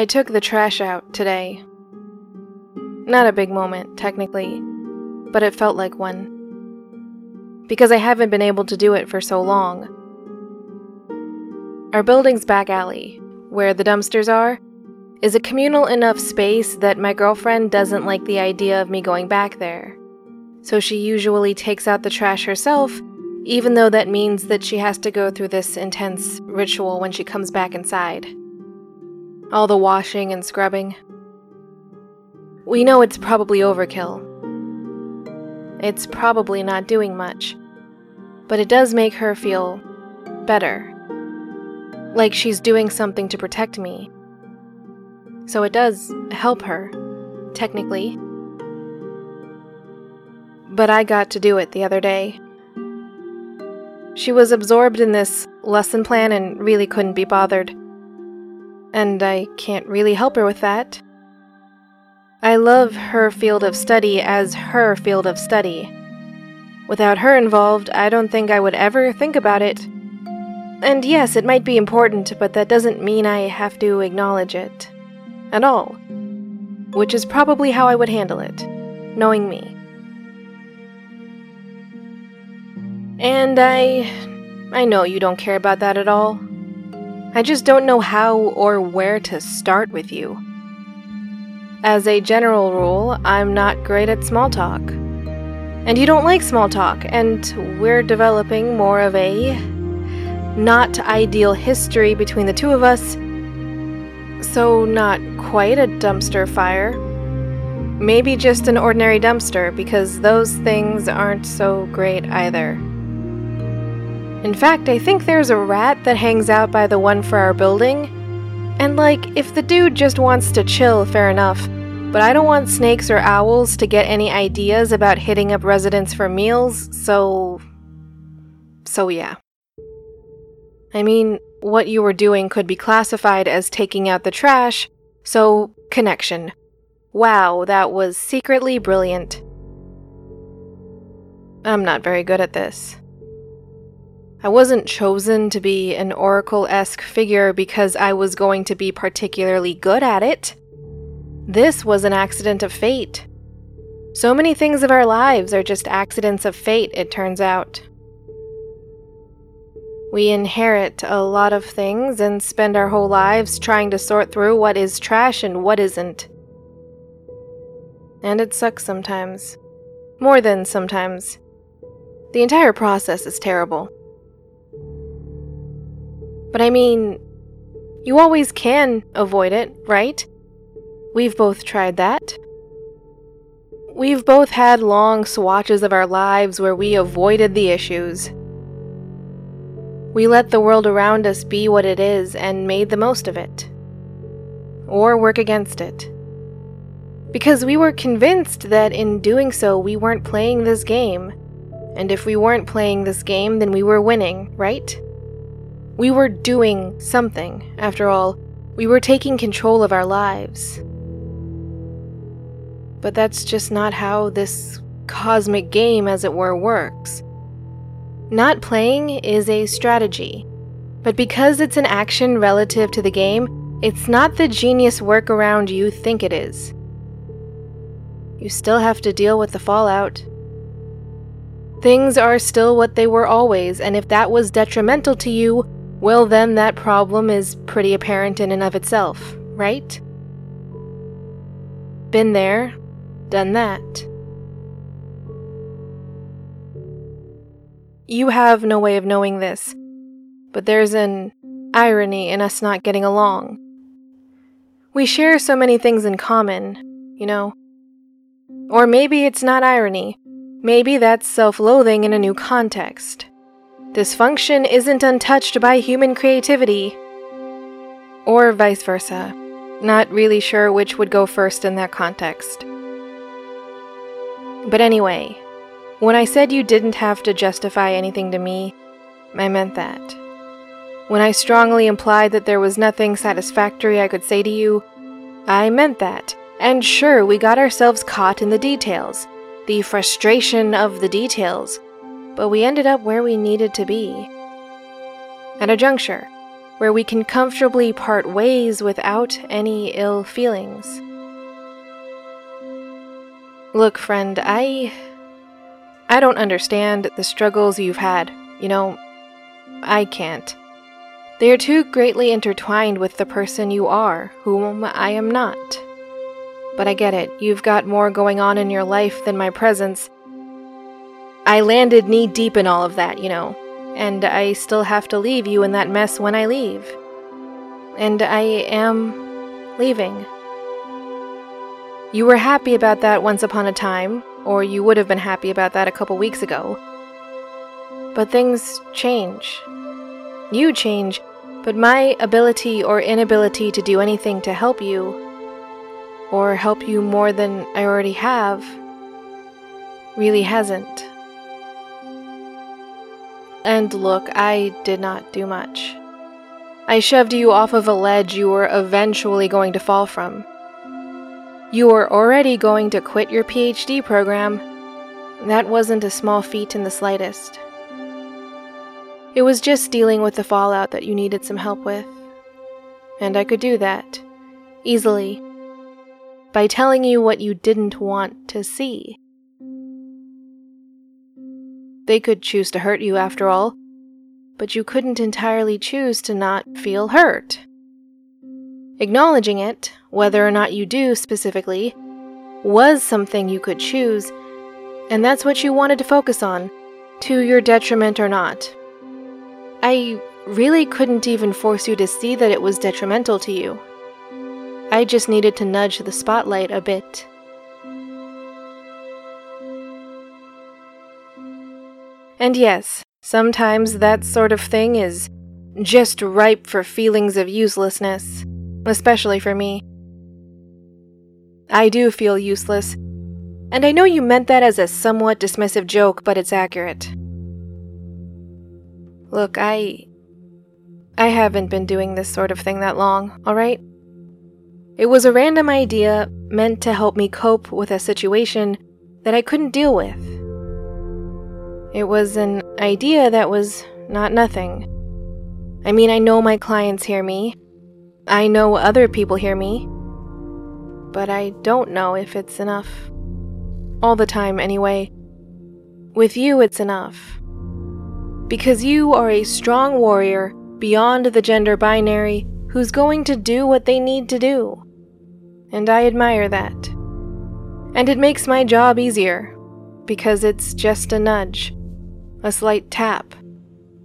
I took the trash out today. Not a big moment, technically, but it felt like one. Because I haven't been able to do it for so long. Our building's back alley, where the dumpsters are, is a communal enough space that my girlfriend doesn't like the idea of me going back there. So she usually takes out the trash herself, even though that means that she has to go through this intense ritual when she comes back inside. All the washing and scrubbing. We know it's probably overkill. It's probably not doing much, but it does make her feel better. Like she's doing something to protect me so it does help her, technically. But I got to do it the other day. She was absorbed in this lesson plan and really couldn't be bothered. And I can't really help her with that. I love her field of study as her field of study. Without her involved, I don't think I would ever think about it. And yes, it might be important, but that doesn't mean I have to acknowledge it at all. Which is probably how I would handle it, knowing me. And I. I know you don't care about that at all. I just don't know how or where to start with you. As a general rule, I'm not great at small talk. And you don't like small talk, and we're developing more of a not ideal history between the two of us so, not quite a dumpster fire. Maybe just an ordinary dumpster, because those things aren't so great either. In fact, I think there's a rat that hangs out by the one for our building. And, like, if the dude just wants to chill, fair enough. But I don't want snakes or owls to get any ideas about hitting up residents for meals, so. So, yeah. I mean, what you were doing could be classified as taking out the trash, so, connection. Wow, that was secretly brilliant. I'm not very good at this. I wasn't chosen to be an oracle esque figure because I was going to be particularly good at it. This was an accident of fate. So many things of our lives are just accidents of fate, it turns out. We inherit a lot of things and spend our whole lives trying to sort through what is trash and what isn't. And it sucks sometimes. More than sometimes. The entire process is terrible. But I mean, you always can avoid it, right? We've both tried that. We've both had long swatches of our lives where we avoided the issues. We let the world around us be what it is and made the most of it. Or work against it. Because we were convinced that in doing so, we weren't playing this game. And if we weren't playing this game, then we were winning, right? We were doing something. After all, we were taking control of our lives. But that's just not how this cosmic game, as it were, works. Not playing is a strategy, but because it's an action relative to the game, it's not the genius workaround you think it is. You still have to deal with the fallout. Things are still what they were always, and if that was detrimental to you, well, then that problem is pretty apparent in and of itself, right? Been there, done that. You have no way of knowing this, but there's an irony in us not getting along. We share so many things in common, you know. Or maybe it's not irony. Maybe that's self loathing in a new context. Dysfunction isn't untouched by human creativity. Or vice versa. Not really sure which would go first in that context. But anyway, when I said you didn't have to justify anything to me, I meant that. When I strongly implied that there was nothing satisfactory I could say to you, I meant that. And sure, we got ourselves caught in the details, the frustration of the details, but we ended up where we needed to be. At a juncture, where we can comfortably part ways without any ill feelings. Look, friend, I. I don't understand the struggles you've had. You know, I can't. They are too greatly intertwined with the person you are, whom I am not. But I get it, you've got more going on in your life than my presence. I landed knee deep in all of that, you know, and I still have to leave you in that mess when I leave. And I am leaving. You were happy about that once upon a time, or you would have been happy about that a couple weeks ago. But things change. You change, but my ability or inability to do anything to help you, or help you more than I already have, really hasn't. And look, I did not do much. I shoved you off of a ledge you were eventually going to fall from. You were already going to quit your PhD program. That wasn't a small feat in the slightest. It was just dealing with the fallout that you needed some help with. And I could do that, easily, by telling you what you didn't want to see. They could choose to hurt you after all, but you couldn't entirely choose to not feel hurt. Acknowledging it, whether or not you do specifically, was something you could choose, and that's what you wanted to focus on, to your detriment or not. I really couldn't even force you to see that it was detrimental to you. I just needed to nudge the spotlight a bit. And yes, sometimes that sort of thing is just ripe for feelings of uselessness especially for me. I do feel useless, and I know you meant that as a somewhat dismissive joke, but it's accurate. Look, I. I haven't been doing this sort of thing that long, alright? It was a random idea meant to help me cope with a situation that I couldn't deal with. It was an idea that was not nothing. I mean, I know my clients hear me, I know other people hear me, but I don't know if it's enough. All the time, anyway. With you, it's enough. Because you are a strong warrior beyond the gender binary who's going to do what they need to do. And I admire that. And it makes my job easier, because it's just a nudge, a slight tap,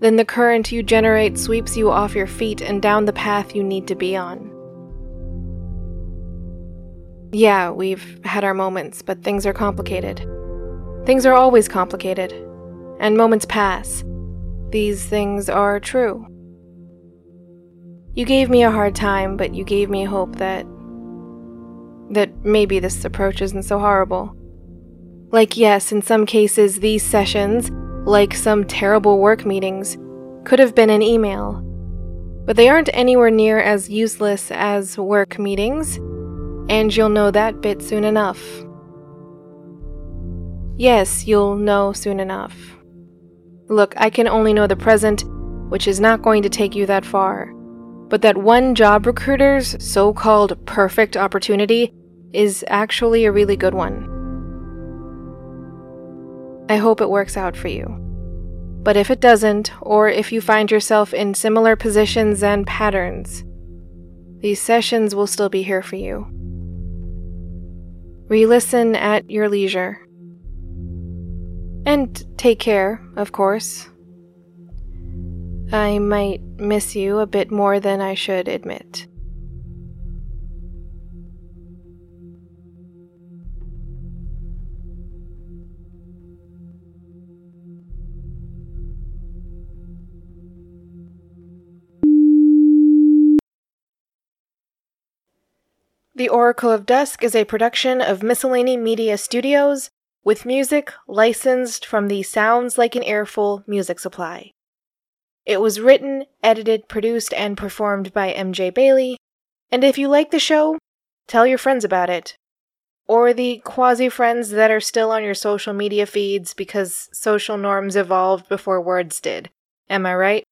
then the current you generate sweeps you off your feet and down the path you need to be on. Yeah, we've had our moments, but things are complicated. Things are always complicated, and moments pass. These things are true. You gave me a hard time, but you gave me hope that. that maybe this approach isn't so horrible. Like, yes, in some cases, these sessions, like some terrible work meetings, could have been an email. But they aren't anywhere near as useless as work meetings, and you'll know that bit soon enough. Yes, you'll know soon enough. Look, I can only know the present, which is not going to take you that far. But that one job recruiter's so called perfect opportunity is actually a really good one. I hope it works out for you. But if it doesn't, or if you find yourself in similar positions and patterns, these sessions will still be here for you. Re listen at your leisure. And take care, of course. I might miss you a bit more than I should admit. The Oracle of Dusk is a production of Miscellany Media Studios with music licensed from the Sounds Like an Earful music supply. It was written, edited, produced, and performed by MJ Bailey. And if you like the show, tell your friends about it. Or the quasi friends that are still on your social media feeds because social norms evolved before words did. Am I right?